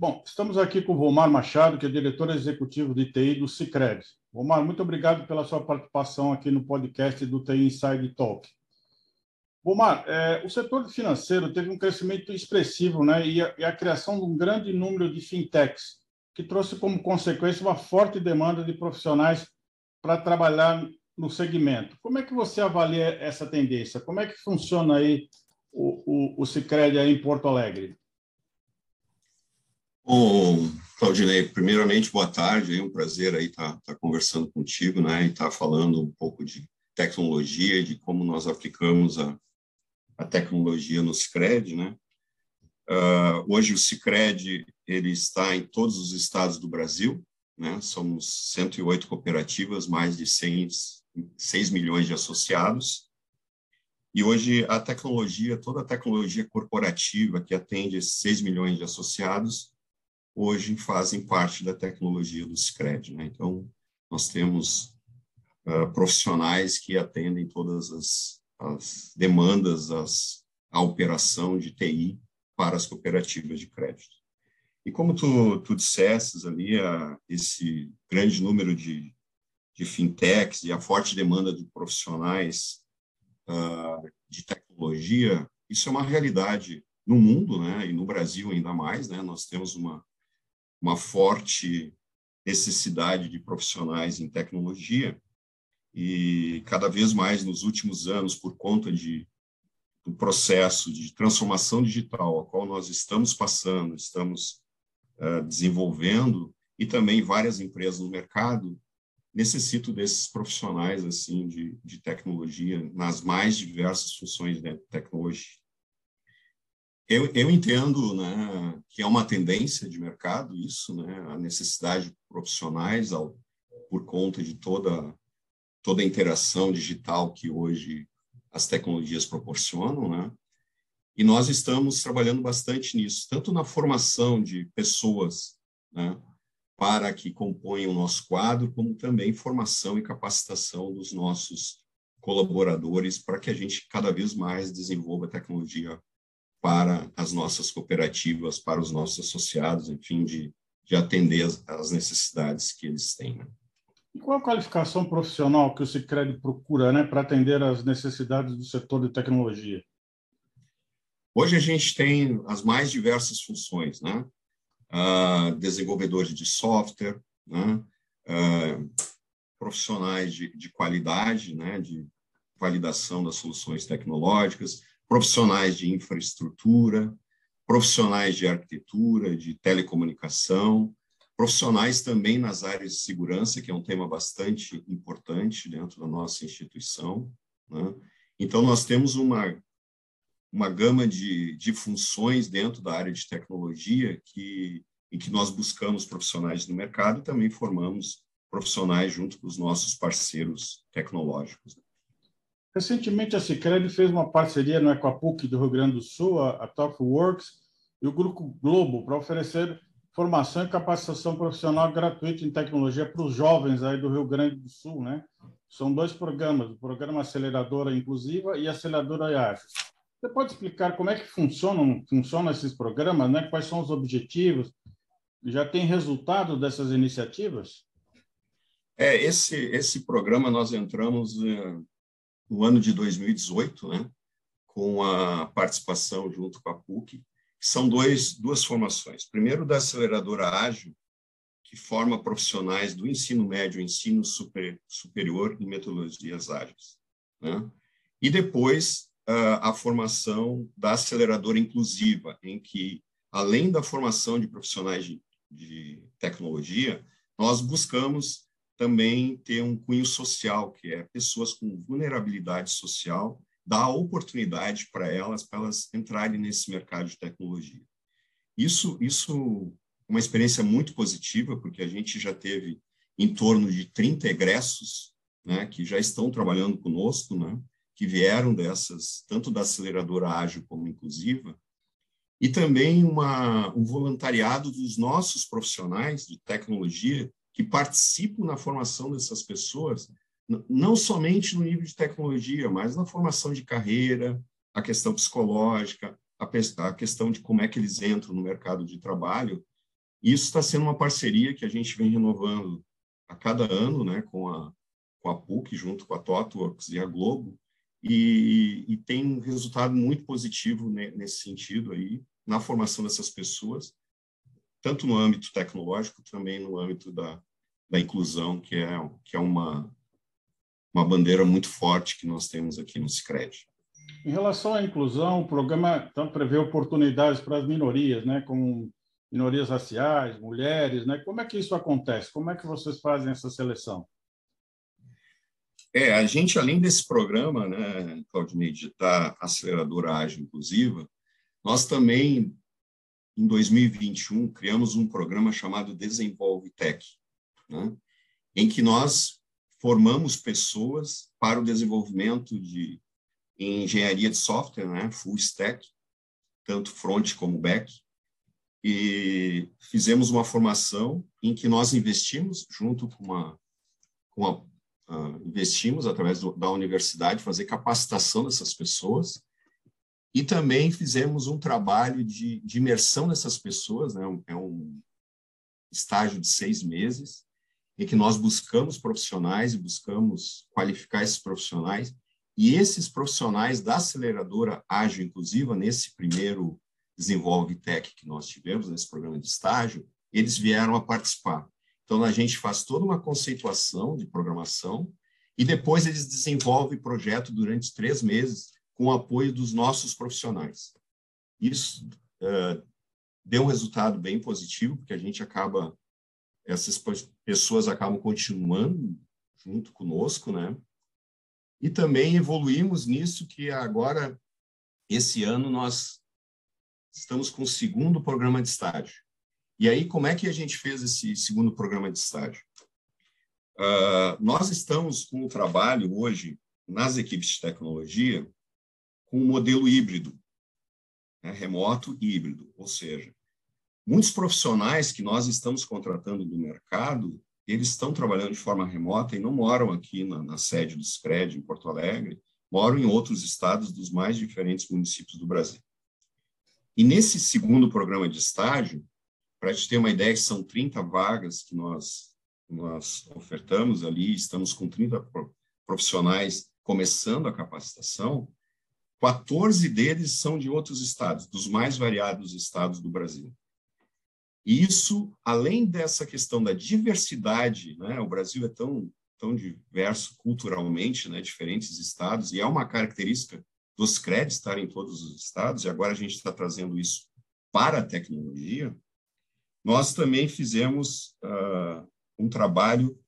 Bom, estamos aqui com o Vomar Machado, que é diretor executivo de TI do Cicred. Vomar, muito obrigado pela sua participação aqui no podcast do TI Inside Talk. Vomar, é, o setor financeiro teve um crescimento expressivo né, e, a, e a criação de um grande número de fintechs, que trouxe como consequência uma forte demanda de profissionais para trabalhar no segmento. Como é que você avalia essa tendência? Como é que funciona aí o, o, o Cicred aí em Porto Alegre? Bom, Claudinei, primeiramente, boa tarde, é um prazer aí estar tá, tá conversando contigo, né, e estar tá falando um pouco de tecnologia de como nós aplicamos a, a tecnologia no Cicred, né. Uh, hoje o Cicred, ele está em todos os estados do Brasil, né, somos 108 cooperativas, mais de 100, 6 milhões de associados, e hoje a tecnologia, toda a tecnologia corporativa que atende esses 6 milhões de associados, hoje fazem parte da tecnologia do Scred. Né? Então, nós temos uh, profissionais que atendem todas as, as demandas, as, a operação de TI para as cooperativas de crédito. E como tu, tu ali, a, esse grande número de, de fintechs e a forte demanda de profissionais uh, de tecnologia, isso é uma realidade no mundo, né, e no Brasil ainda mais, né, nós temos uma uma forte necessidade de profissionais em tecnologia e cada vez mais nos últimos anos por conta de do processo de transformação digital a qual nós estamos passando, estamos uh, desenvolvendo e também várias empresas no mercado necessitam desses profissionais assim de, de tecnologia nas mais diversas funções de tecnologia. Eu, eu entendo né, que é uma tendência de mercado isso, né, a necessidade de profissionais ao, por conta de toda, toda a interação digital que hoje as tecnologias proporcionam, né? E nós estamos trabalhando bastante nisso, tanto na formação de pessoas, né, para que compõem o nosso quadro, como também formação e capacitação dos nossos colaboradores para que a gente cada vez mais desenvolva tecnologia para as nossas cooperativas, para os nossos associados, enfim, de, de atender as, as necessidades que eles têm. Né? E qual a qualificação profissional que o Cicred procura né, para atender as necessidades do setor de tecnologia? Hoje a gente tem as mais diversas funções, né? Uh, desenvolvedores de software, né? Uh, profissionais de, de qualidade, né? de validação das soluções tecnológicas, profissionais de infraestrutura, profissionais de arquitetura, de telecomunicação, profissionais também nas áreas de segurança, que é um tema bastante importante dentro da nossa instituição. Né? Então, nós temos uma, uma gama de, de funções dentro da área de tecnologia que, em que nós buscamos profissionais no mercado e também formamos profissionais junto com os nossos parceiros tecnológicos. Recentemente, a Cicred fez uma parceria no Equapuc do Rio Grande do Sul, a, a TopWorks, e o Grupo Globo, para oferecer formação e capacitação profissional gratuita em tecnologia para os jovens aí do Rio Grande do Sul, né? São dois programas, o programa Aceleradora Inclusiva e Aceleradora IAS. Você pode explicar como é que funcionam, funcionam esses programas, né? Quais são os objetivos? Já tem resultado dessas iniciativas? É, esse, esse programa nós entramos eh, no ano de 2018, né, com a participação junto com a PUC, são dois, duas formações. Primeiro, da aceleradora ágil, que forma profissionais do ensino médio ensino super, superior em metodologias ágeis. Né? E depois, a formação da aceleradora inclusiva, em que, além da formação de profissionais de, de tecnologia, nós buscamos também ter um cunho social, que é pessoas com vulnerabilidade social, dar oportunidade para elas, para elas entrarem nesse mercado de tecnologia. Isso, isso é uma experiência muito positiva, porque a gente já teve em torno de 30 egressos, né, que já estão trabalhando conosco, né, que vieram dessas, tanto da aceleradora ágil como inclusiva, e também uma, um voluntariado dos nossos profissionais de tecnologia que participam na formação dessas pessoas, não somente no nível de tecnologia, mas na formação de carreira, a questão psicológica, a, questão de como é que eles entram no mercado de trabalho, Isso está sendo uma parceria que a gente vem renovando a cada ano, né, com a, com a PUC, junto com a TOTWORKS e a Globo, e, e tem um resultado muito positivo nesse sentido aí, na formação dessas pessoas, tanto no âmbito tecnológico, também no âmbito da, da inclusão, que é, que é uma, uma bandeira muito forte que nós temos aqui no Cicred. Em relação à inclusão, o programa então, prevê oportunidades para as minorias, né, como minorias raciais, mulheres, né? Como é que isso acontece? Como é que vocês fazem essa seleção? É, a gente, além desse programa, né, Claudinei, de estar aceleradora ágil inclusiva, nós também, em 2021, criamos um programa chamado Desenvolve Tech, né, em que nós formamos pessoas para o desenvolvimento de engenharia de software, né, full stack, tanto front como back, e fizemos uma formação em que nós investimos junto com uma, com a, uh, investimos através do, da universidade fazer capacitação dessas pessoas e também fizemos um trabalho de, de imersão dessas pessoas, né? é um estágio de seis meses em que nós buscamos profissionais e buscamos qualificar esses profissionais e esses profissionais da aceleradora ágil inclusiva nesse primeiro Desenvolve Tech que nós tivemos nesse programa de estágio, eles vieram a participar. Então, a gente faz toda uma conceituação de programação e depois eles desenvolvem projeto durante três meses com o apoio dos nossos profissionais. Isso uh, deu um resultado bem positivo, porque a gente acaba, essas pessoas acabam continuando junto conosco, né? E também evoluímos nisso que agora, esse ano, nós estamos com o segundo programa de estágio. E aí, como é que a gente fez esse segundo programa de estágio? Uh, nós estamos com o trabalho hoje nas equipes de tecnologia com um modelo híbrido, né, remoto e híbrido, ou seja, muitos profissionais que nós estamos contratando do mercado, eles estão trabalhando de forma remota e não moram aqui na, na sede do SCRED, em Porto Alegre, moram em outros estados dos mais diferentes municípios do Brasil. E nesse segundo programa de estágio, para a gente ter uma ideia, são 30 vagas que nós, nós ofertamos ali, estamos com 30 profissionais começando a capacitação, 14 deles são de outros estados, dos mais variados estados do Brasil. E isso, além dessa questão da diversidade, né, o Brasil é tão, tão diverso culturalmente, né, diferentes estados, e é uma característica dos créditos estarem em todos os estados, e agora a gente está trazendo isso para a tecnologia, nós também fizemos uh, um trabalho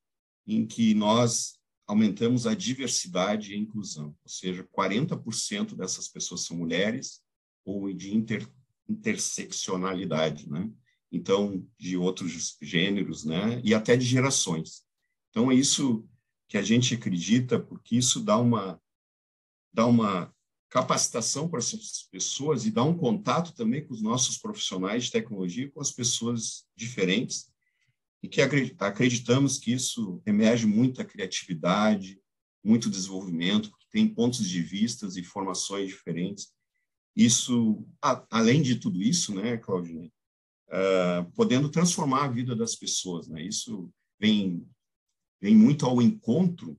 em que nós aumentamos a diversidade e a inclusão, ou seja, 40% dessas pessoas são mulheres ou de inter, interseccionalidade, né? Então, de outros gêneros, né? E até de gerações. Então, é isso que a gente acredita, porque isso dá uma, dá uma capacitação para essas pessoas e dar um contato também com os nossos profissionais de tecnologia, com as pessoas diferentes, e que acreditamos que isso emerge muita criatividade, muito desenvolvimento, porque tem pontos de vistas e formações diferentes. Isso, além de tudo isso, né, Claudinei, uh, podendo transformar a vida das pessoas, né? Isso vem vem muito ao encontro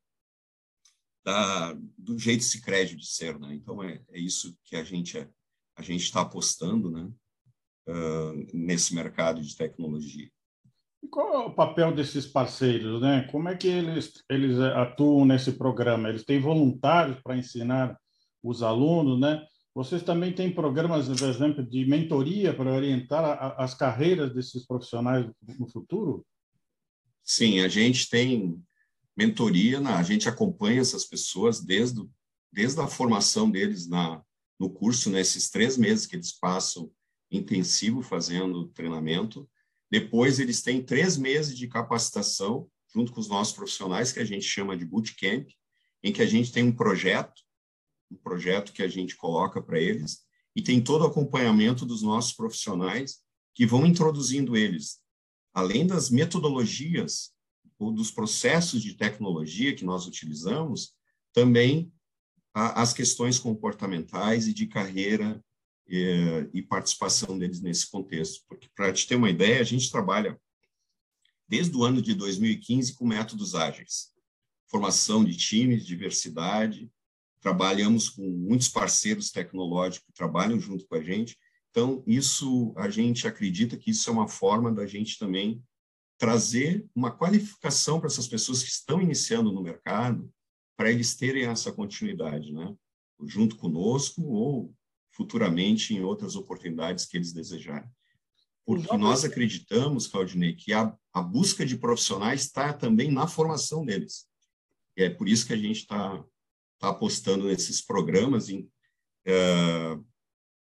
da, do jeito Sicredi de ser, né? Então é, é isso que a gente é, a gente está apostando, né? Uh, nesse mercado de tecnologia. E qual é o papel desses parceiros, né? Como é que eles eles atuam nesse programa? Eles têm voluntários para ensinar os alunos, né? Vocês também têm programas, por exemplo, de mentoria para orientar a, as carreiras desses profissionais no futuro? Sim, a gente tem mentoria, né? a gente acompanha essas pessoas desde, desde a formação deles na, no curso, nesses né? três meses que eles passam intensivo fazendo treinamento. Depois, eles têm três meses de capacitação junto com os nossos profissionais, que a gente chama de bootcamp, em que a gente tem um projeto, um projeto que a gente coloca para eles, e tem todo o acompanhamento dos nossos profissionais que vão introduzindo eles, além das metodologias ou dos processos de tecnologia que nós utilizamos, também a, as questões comportamentais e de carreira e, e participação deles nesse contexto. Porque, para te ter uma ideia, a gente trabalha desde o ano de 2015 com métodos ágeis, formação de times, diversidade, trabalhamos com muitos parceiros tecnológicos que trabalham junto com a gente. Então, isso, a gente acredita que isso é uma forma da gente também trazer uma qualificação para essas pessoas que estão iniciando no mercado, para eles terem essa continuidade, né? Junto conosco ou futuramente em outras oportunidades que eles desejarem. Porque nós acreditamos, Claudinei, que a, a busca de profissionais está também na formação deles. E é por isso que a gente está tá apostando nesses programas em, uh,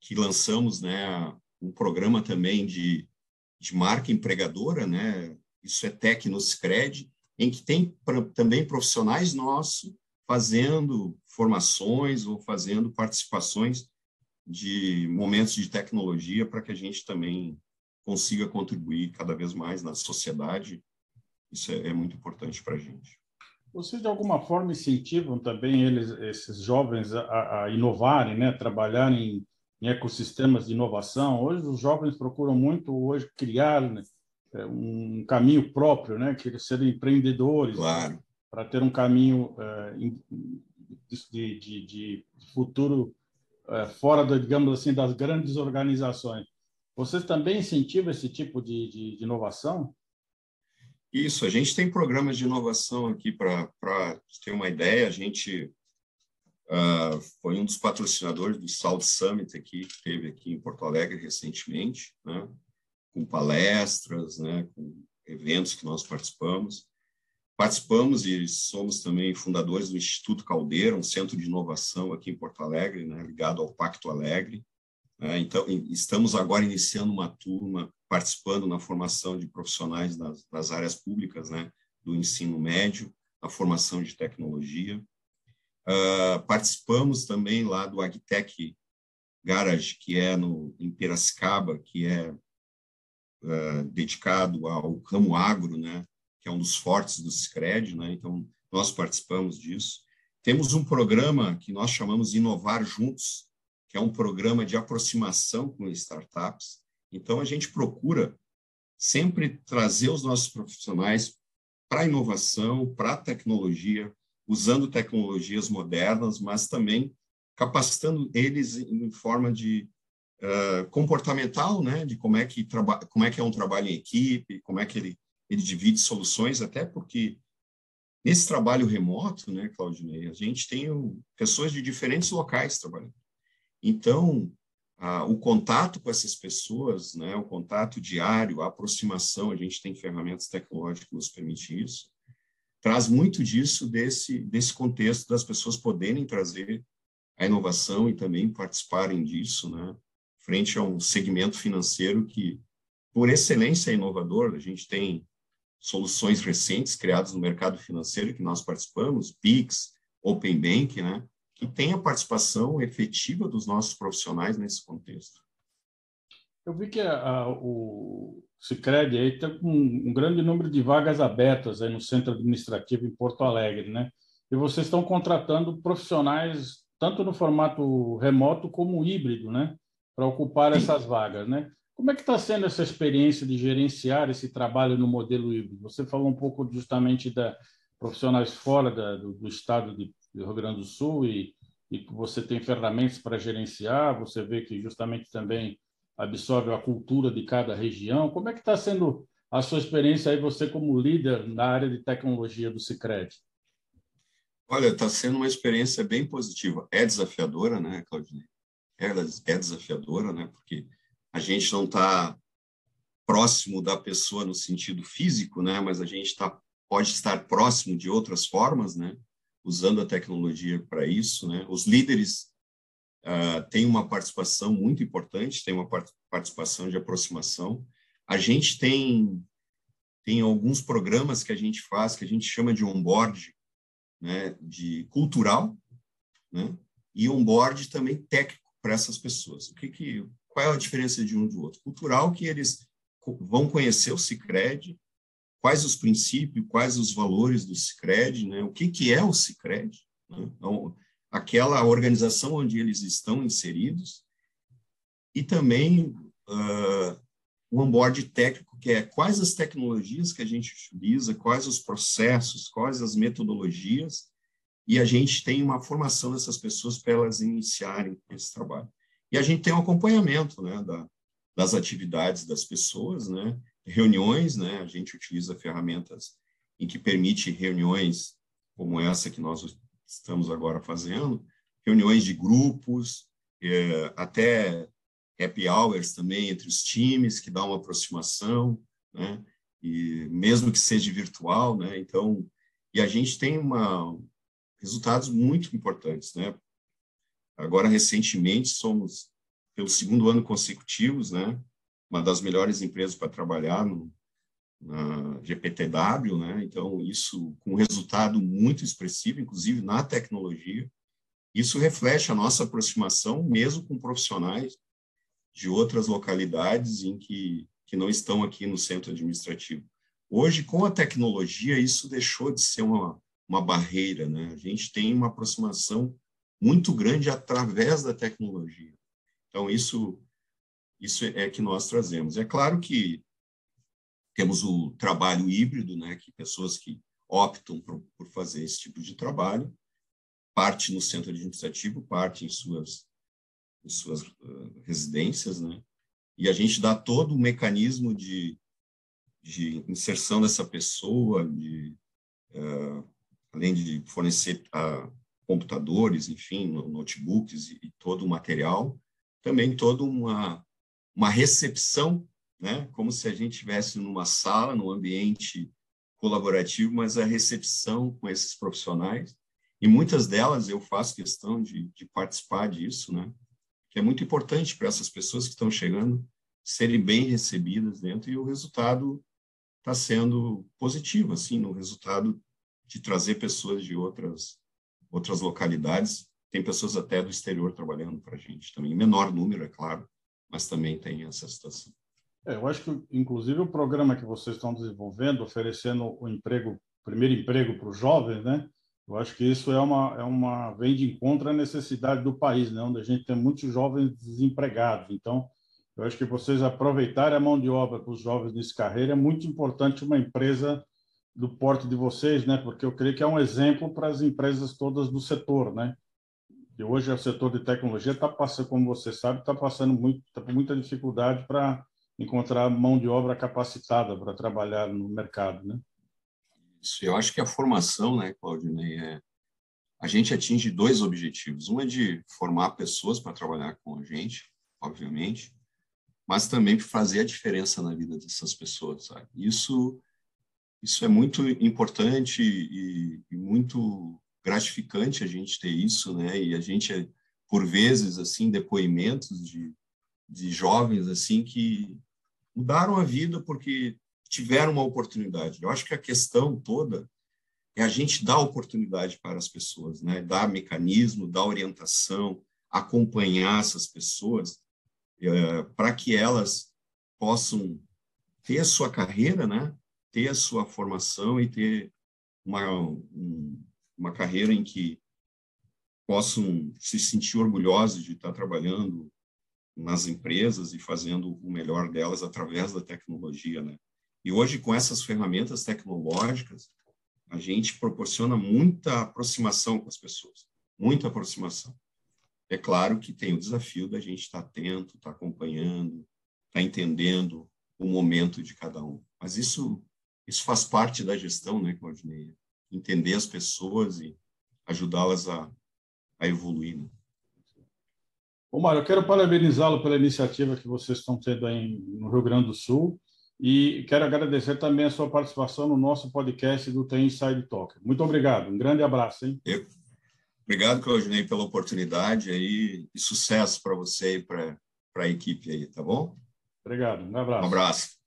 que lançamos, né, um programa também de, de marca empregadora, né, isso é Tecnoscred, em que tem pra, também profissionais nossos fazendo formações ou fazendo participações de momentos de tecnologia para que a gente também consiga contribuir cada vez mais na sociedade. Isso é, é muito importante para a gente. Vocês, de alguma forma, incentivam também eles, esses jovens a, a inovarem, né? trabalharem em, em ecossistemas de inovação? Hoje, os jovens procuram muito hoje criar né? É, um caminho próprio, né? querer ser empreendedores, claro. para ter um caminho uh, de, de, de, futuro uh, fora, do, digamos assim, das grandes organizações. Vocês também incentivam esse tipo de, de inovação? Isso, a gente tem programas de inovação aqui para ter uma ideia. A gente uh, foi um dos patrocinadores do South Summit aqui, que teve aqui em Porto Alegre recentemente, né? com palestras, né? com eventos que nós participamos. Participamos e somos também fundadores do Instituto Caldeira, um centro de inovação aqui em Porto Alegre, né? ligado ao Pacto Alegre. É, então, estamos agora iniciando uma turma, participando na formação de profissionais das, das áreas públicas, né, do ensino médio, a formação de tecnologia. Uh, participamos também lá do Agtech Garage, que é no, em Piracicaba, que é uh, dedicado ao ramo agro, né, que é um dos fortes do Sicredi, né, então nós participamos disso. Temos um programa que nós chamamos Inovar Juntos, que é um programa de aproximação com startups. Então, a gente procura sempre trazer os nossos profissionais para a inovação, para a tecnologia, usando tecnologias modernas, mas também capacitando eles em forma de uh, comportamental, né, de como é que como é que é um trabalho em equipe, como é que ele ele divide soluções, até porque nesse trabalho remoto, né, Claudinei, a gente tem pessoas de diferentes locais trabalhando. Então, a, o contato com essas pessoas, né, o contato diário, a aproximação, a gente tem ferramentas tecnológicas que nos permitem isso, traz muito disso desse, desse contexto das pessoas poderem trazer a inovação e também participarem disso, né, frente a um segmento financeiro que, por excelência, é inovador. A gente tem soluções recentes criadas no mercado financeiro que nós participamos, PIX, Open Bank, né, que tenha participação efetiva dos nossos profissionais nesse contexto. Eu vi que a, a, o Sicredi aí tem um, um, grande número de vagas abertas aí no centro administrativo em Porto Alegre, né? E vocês estão contratando profissionais tanto no formato remoto como híbrido, né? Para ocupar essas vagas, né? Como é que está sendo essa experiência de gerenciar esse trabalho no modelo híbrido? Você falou um pouco justamente da profissionais fora da, do, do estado de do Rio Grande do Sul e, e você tem ferramentas para gerenciar, você vê que justamente também absorve a cultura de cada região. Como é que está sendo a sua experiência aí, você como líder na área de tecnologia do Cicred? Olha, está sendo uma experiência bem positiva. É desafiadora, né, Claudinei? É, é desafiadora, né? Porque a gente não está próximo da pessoa no sentido físico, né? Mas a gente tá, pode estar próximo de outras formas, né? Usando a tecnologia para isso. Né? Os líderes uh, têm uma participação muito importante, tem uma participação de aproximação. A gente tem tem alguns programas que a gente faz que a gente chama de onboard, né, de cultural, né, e onboard também técnico para essas pessoas. O que que qual é a diferença de um do outro? Cultural que eles vão conhecer o Sicredi, quais os princípios, quais os valores do Cicred, né? o que, que é o Cicred, né? então, aquela organização onde eles estão inseridos, e também uh, o onboard técnico, que é quais as tecnologias que a gente utiliza, quais os processos, quais as metodologias, e a gente tem uma formação dessas pessoas para elas iniciarem esse trabalho. E a gente tem um acompanhamento né, da, das atividades das pessoas, né, reuniões, né, a gente utiliza ferramentas em que permite reuniões como essa que nós estamos agora fazendo, reuniões de grupos, é, até happy hours também entre os times, que dá uma aproximação, né? E mesmo que seja virtual, né? Então, e a gente tem uma resultados muito importantes, né? Agora recentemente somos pelo segundo ano consecutivos, né? Uma das melhores empresas para trabalhar no na GPTW, né? Então isso com resultado muito expressivo, inclusive na tecnologia. Isso reflete a nossa aproximação mesmo com profissionais de outras localidades em que, que não estão aqui no centro administrativo. Hoje, com a tecnologia, isso deixou de ser uma, uma barreira, né? A gente tem uma aproximação muito grande através da tecnologia. Então, isso, isso é que nós trazemos. É claro que temos o trabalho híbrido, né? Que pessoas que optam por, por fazer esse tipo de trabalho, parte no centro administrativo, parte em suas em suas uh, residências, né? E a gente dá todo o mecanismo de, de inserção dessa pessoa, de, uh, além de fornecer uh, computadores, enfim, notebooks e, e, todo o material, também toda uma, uma recepção, né? Como se a gente estivesse numa sala, num ambiente colaborativo, mas a recepção com esses profissionais. E muitas delas eu faço questão de, de participar disso, né? que é muito importante para essas pessoas que estão chegando serem bem recebidas dentro e o resultado está sendo positivo, assim, no resultado de trazer pessoas de outras outras localidades. Tem pessoas até do exterior trabalhando para a gente também, menor número, é claro, mas também tem essa situação. É, eu acho que, inclusive, o programa que vocês estão desenvolvendo, oferecendo o emprego, primeiro emprego para os jovens, né? Eu acho que isso é uma, é uma vem de encontro à necessidade do país, né? onde a gente tem muitos jovens desempregados. Então, eu acho que vocês aproveitarem a mão de obra para os jovens nesse carreira é muito importante uma empresa do porte de vocês, né? Porque eu creio que é um exemplo para as empresas todas do setor, né? E hoje o setor de tecnologia está passando, como você sabe, está passando muito, tá muita dificuldade para encontrar mão de obra capacitada para trabalhar no mercado, né? Isso, eu acho que a formação, né, Claudinei, é, a gente atinge dois objetivos. Um é de formar pessoas para trabalhar com a gente, obviamente, mas também para fazer a diferença na vida dessas pessoas. Sabe? Isso, isso é muito importante e, e, muito gratificante a gente ter isso, né? E a gente, por vezes, assim, depoimentos de, de jovens assim que mudaram a vida porque tiveram uma oportunidade. Eu acho que a questão toda é a gente dar oportunidade para as pessoas, né? dar mecanismo, dar orientação, acompanhar essas pessoas é, para que elas possam ter a sua carreira, né? ter a sua formação e ter uma, um, uma carreira em que possam se sentir orgulhosos de estar trabalhando nas empresas e fazendo o melhor delas através da tecnologia, né? E hoje, com essas ferramentas tecnológicas, a gente proporciona muita aproximação com as pessoas, muita aproximação. É claro que tem o desafio da gente estar atento, estar acompanhando, estar entendendo o momento de cada um. Mas isso, isso faz parte da gestão, né, Claudinei? Entender as pessoas e ajudá-las a, a evoluir. Né? Bom, Mário, eu quero parabenizá-lo pela iniciativa que vocês estão tendo aí no Rio Grande do Sul e quero agradecer também a sua participação no nosso podcast do Tem Inside Talk. Muito obrigado. Um grande abraço, hein? Eu. Obrigado, Claudinei, pela oportunidade aí e sucesso para você e para a equipe aí, tá bom? Obrigado. Um abraço. Um abraço.